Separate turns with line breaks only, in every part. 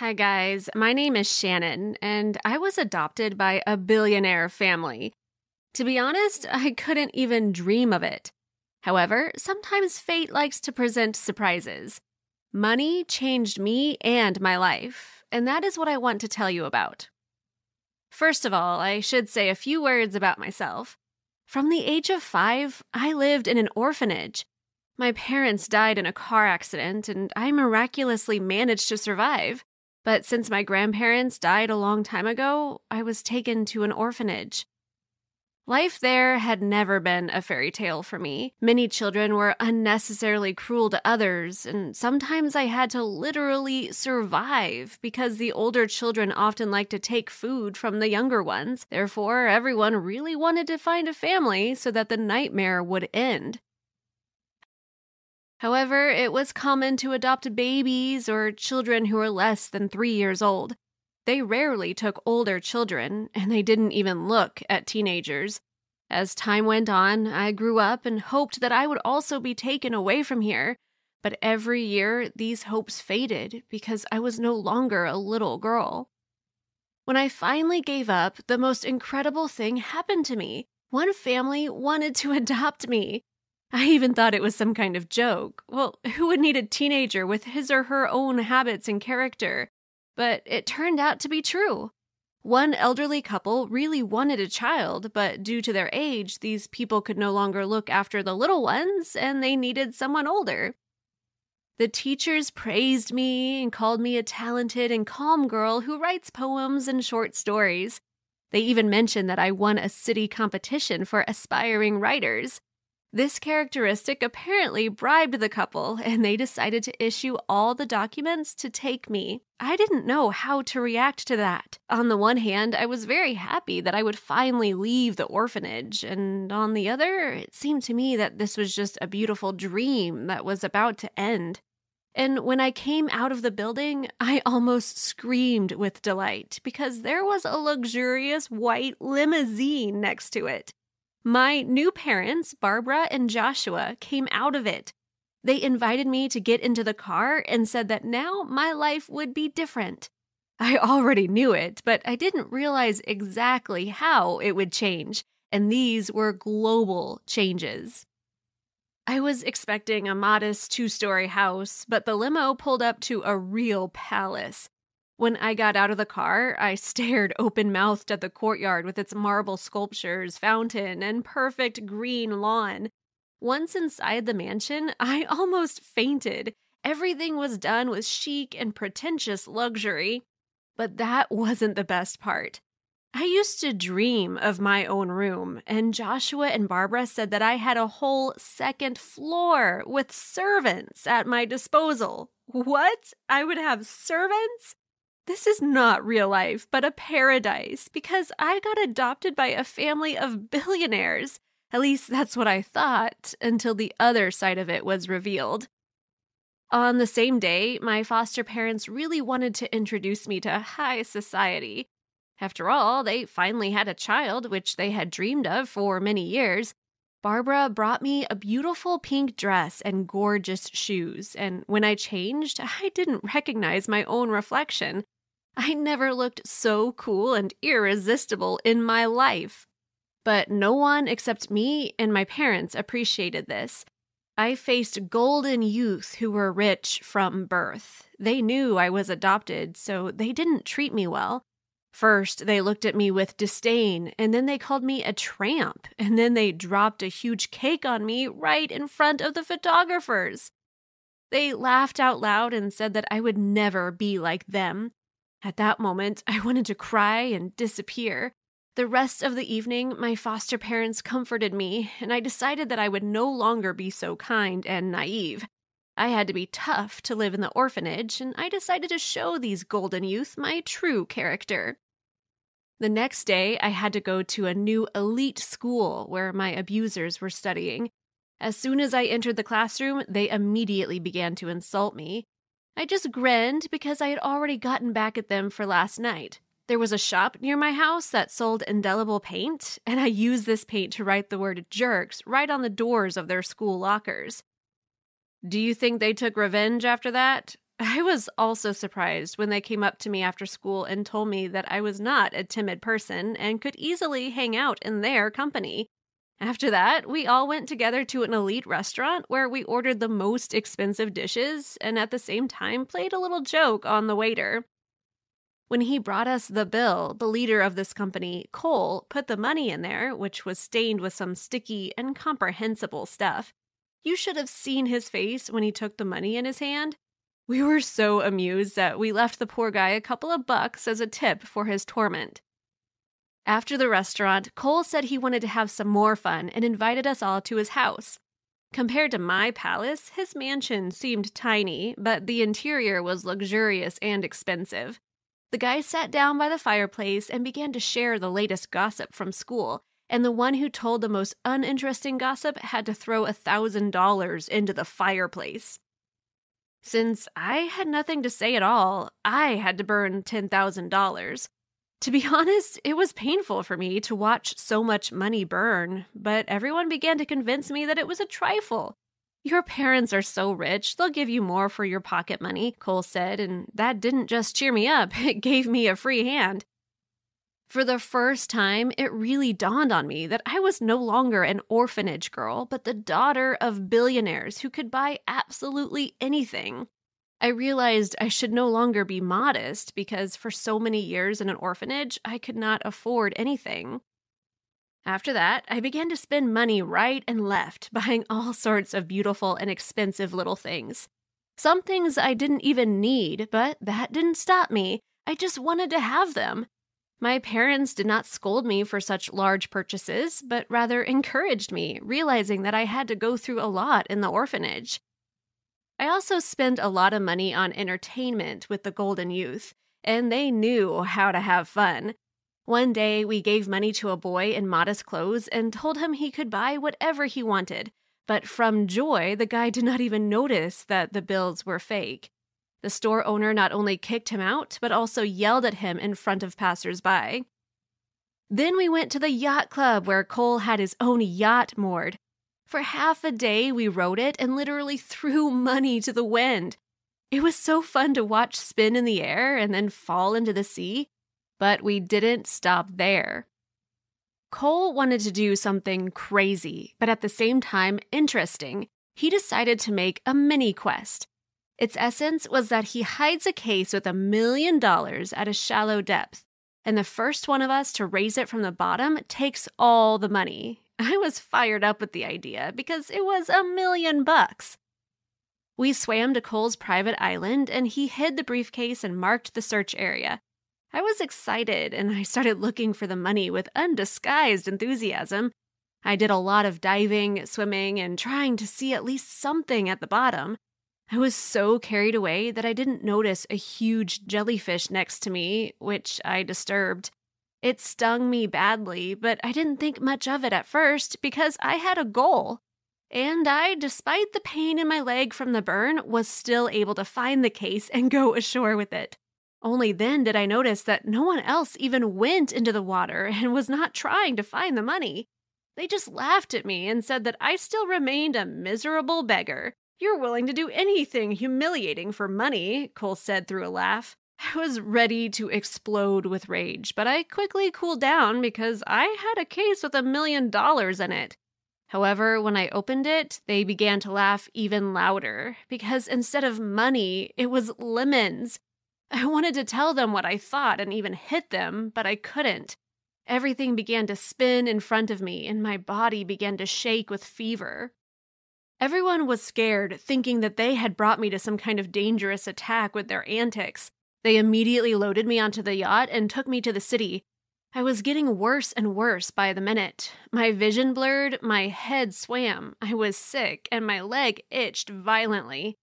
Hi, guys. My name is Shannon, and I was adopted by a billionaire family. To be honest, I couldn't even dream of it. However, sometimes fate likes to present surprises. Money changed me and my life, and that is what I want to tell you about. First of all, I should say a few words about myself. From the age of five, I lived in an orphanage. My parents died in a car accident, and I miraculously managed to survive. But since my grandparents died a long time ago, I was taken to an orphanage. Life there had never been a fairy tale for me. Many children were unnecessarily cruel to others, and sometimes I had to literally survive because the older children often liked to take food from the younger ones. Therefore, everyone really wanted to find a family so that the nightmare would end. However, it was common to adopt babies or children who were less than three years old. They rarely took older children, and they didn't even look at teenagers. As time went on, I grew up and hoped that I would also be taken away from here. But every year, these hopes faded because I was no longer a little girl. When I finally gave up, the most incredible thing happened to me. One family wanted to adopt me. I even thought it was some kind of joke. Well, who would need a teenager with his or her own habits and character? But it turned out to be true. One elderly couple really wanted a child, but due to their age, these people could no longer look after the little ones and they needed someone older. The teachers praised me and called me a talented and calm girl who writes poems and short stories. They even mentioned that I won a city competition for aspiring writers. This characteristic apparently bribed the couple, and they decided to issue all the documents to take me. I didn't know how to react to that. On the one hand, I was very happy that I would finally leave the orphanage, and on the other, it seemed to me that this was just a beautiful dream that was about to end. And when I came out of the building, I almost screamed with delight because there was a luxurious white limousine next to it. My new parents, Barbara and Joshua, came out of it. They invited me to get into the car and said that now my life would be different. I already knew it, but I didn't realize exactly how it would change, and these were global changes. I was expecting a modest two story house, but the limo pulled up to a real palace. When I got out of the car, I stared open mouthed at the courtyard with its marble sculptures, fountain, and perfect green lawn. Once inside the mansion, I almost fainted. Everything was done with chic and pretentious luxury. But that wasn't the best part. I used to dream of my own room, and Joshua and Barbara said that I had a whole second floor with servants at my disposal. What? I would have servants? This is not real life, but a paradise because I got adopted by a family of billionaires. At least that's what I thought until the other side of it was revealed. On the same day, my foster parents really wanted to introduce me to high society. After all, they finally had a child, which they had dreamed of for many years. Barbara brought me a beautiful pink dress and gorgeous shoes, and when I changed, I didn't recognize my own reflection. I never looked so cool and irresistible in my life. But no one except me and my parents appreciated this. I faced golden youth who were rich from birth. They knew I was adopted, so they didn't treat me well. First, they looked at me with disdain, and then they called me a tramp, and then they dropped a huge cake on me right in front of the photographers. They laughed out loud and said that I would never be like them. At that moment, I wanted to cry and disappear. The rest of the evening, my foster parents comforted me, and I decided that I would no longer be so kind and naive. I had to be tough to live in the orphanage, and I decided to show these golden youth my true character. The next day, I had to go to a new elite school where my abusers were studying. As soon as I entered the classroom, they immediately began to insult me. I just grinned because I had already gotten back at them for last night. There was a shop near my house that sold indelible paint, and I used this paint to write the word jerks right on the doors of their school lockers. Do you think they took revenge after that? I was also surprised when they came up to me after school and told me that I was not a timid person and could easily hang out in their company. After that, we all went together to an elite restaurant where we ordered the most expensive dishes and at the same time played a little joke on the waiter. When he brought us the bill, the leader of this company, Cole, put the money in there, which was stained with some sticky, and incomprehensible stuff. You should have seen his face when he took the money in his hand. We were so amused that we left the poor guy a couple of bucks as a tip for his torment. After the restaurant, Cole said he wanted to have some more fun and invited us all to his house. Compared to my palace, his mansion seemed tiny, but the interior was luxurious and expensive. The guy sat down by the fireplace and began to share the latest gossip from school, and the one who told the most uninteresting gossip had to throw a thousand dollars into the fireplace. Since I had nothing to say at all, I had to burn $10,000. To be honest, it was painful for me to watch so much money burn, but everyone began to convince me that it was a trifle. Your parents are so rich, they'll give you more for your pocket money, Cole said, and that didn't just cheer me up, it gave me a free hand. For the first time, it really dawned on me that I was no longer an orphanage girl, but the daughter of billionaires who could buy absolutely anything. I realized I should no longer be modest because for so many years in an orphanage, I could not afford anything. After that, I began to spend money right and left, buying all sorts of beautiful and expensive little things. Some things I didn't even need, but that didn't stop me. I just wanted to have them. My parents did not scold me for such large purchases, but rather encouraged me, realizing that I had to go through a lot in the orphanage. I also spent a lot of money on entertainment with the Golden Youth, and they knew how to have fun. One day, we gave money to a boy in modest clothes and told him he could buy whatever he wanted. But from joy, the guy did not even notice that the bills were fake. The store owner not only kicked him out, but also yelled at him in front of passersby. Then we went to the yacht club where Cole had his own yacht moored. For half a day, we rode it and literally threw money to the wind. It was so fun to watch spin in the air and then fall into the sea, but we didn't stop there. Cole wanted to do something crazy, but at the same time interesting. He decided to make a mini quest. Its essence was that he hides a case with a million dollars at a shallow depth, and the first one of us to raise it from the bottom takes all the money. I was fired up with the idea because it was a million bucks. We swam to Cole's private island and he hid the briefcase and marked the search area. I was excited and I started looking for the money with undisguised enthusiasm. I did a lot of diving, swimming, and trying to see at least something at the bottom. I was so carried away that I didn't notice a huge jellyfish next to me, which I disturbed. It stung me badly, but I didn't think much of it at first because I had a goal. And I, despite the pain in my leg from the burn, was still able to find the case and go ashore with it. Only then did I notice that no one else even went into the water and was not trying to find the money. They just laughed at me and said that I still remained a miserable beggar. You're willing to do anything humiliating for money, Cole said through a laugh. I was ready to explode with rage, but I quickly cooled down because I had a case with a million dollars in it. However, when I opened it, they began to laugh even louder because instead of money, it was lemons. I wanted to tell them what I thought and even hit them, but I couldn't. Everything began to spin in front of me, and my body began to shake with fever. Everyone was scared, thinking that they had brought me to some kind of dangerous attack with their antics. They immediately loaded me onto the yacht and took me to the city. I was getting worse and worse by the minute. My vision blurred, my head swam, I was sick, and my leg itched violently.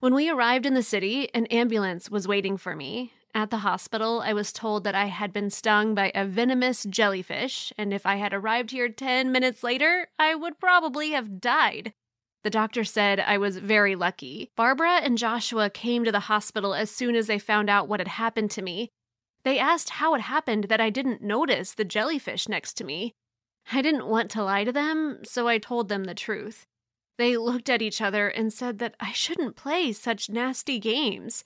When we arrived in the city, an ambulance was waiting for me. At the hospital, I was told that I had been stung by a venomous jellyfish, and if I had arrived here 10 minutes later, I would probably have died. The doctor said I was very lucky. Barbara and Joshua came to the hospital as soon as they found out what had happened to me. They asked how it happened that I didn't notice the jellyfish next to me. I didn't want to lie to them, so I told them the truth. They looked at each other and said that I shouldn't play such nasty games.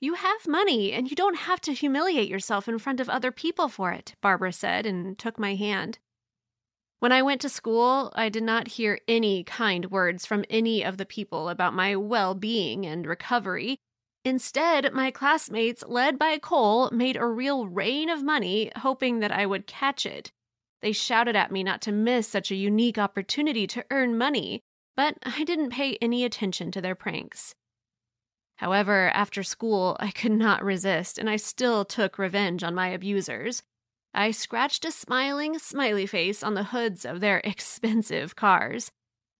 You have money, and you don't have to humiliate yourself in front of other people for it, Barbara said and took my hand. When I went to school, I did not hear any kind words from any of the people about my well being and recovery. Instead, my classmates, led by Cole, made a real rain of money, hoping that I would catch it. They shouted at me not to miss such a unique opportunity to earn money, but I didn't pay any attention to their pranks. However, after school, I could not resist, and I still took revenge on my abusers. I scratched a smiling, smiley face on the hoods of their expensive cars.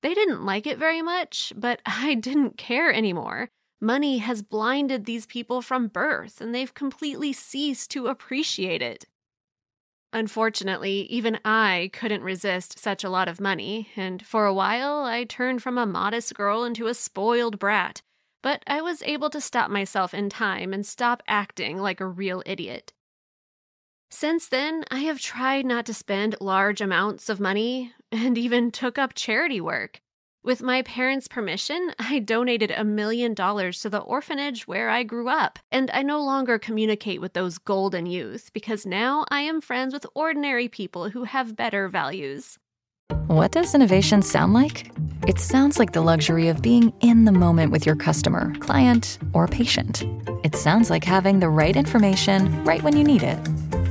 They didn't like it very much, but I didn't care anymore. Money has blinded these people from birth, and they've completely ceased to appreciate it. Unfortunately, even I couldn't resist such a lot of money, and for a while I turned from a modest girl into a spoiled brat but I was able to stop myself in time and stop acting like a real idiot. Since then, I have tried not to spend large amounts of money and even took up charity work. With my parents' permission, I donated a million dollars to the orphanage where I grew up, and I no longer communicate with those golden youth because now I am friends with ordinary people who have better values.
What does innovation sound like? It sounds like the luxury of being in the moment with your customer, client, or patient. It sounds like having the right information right when you need it.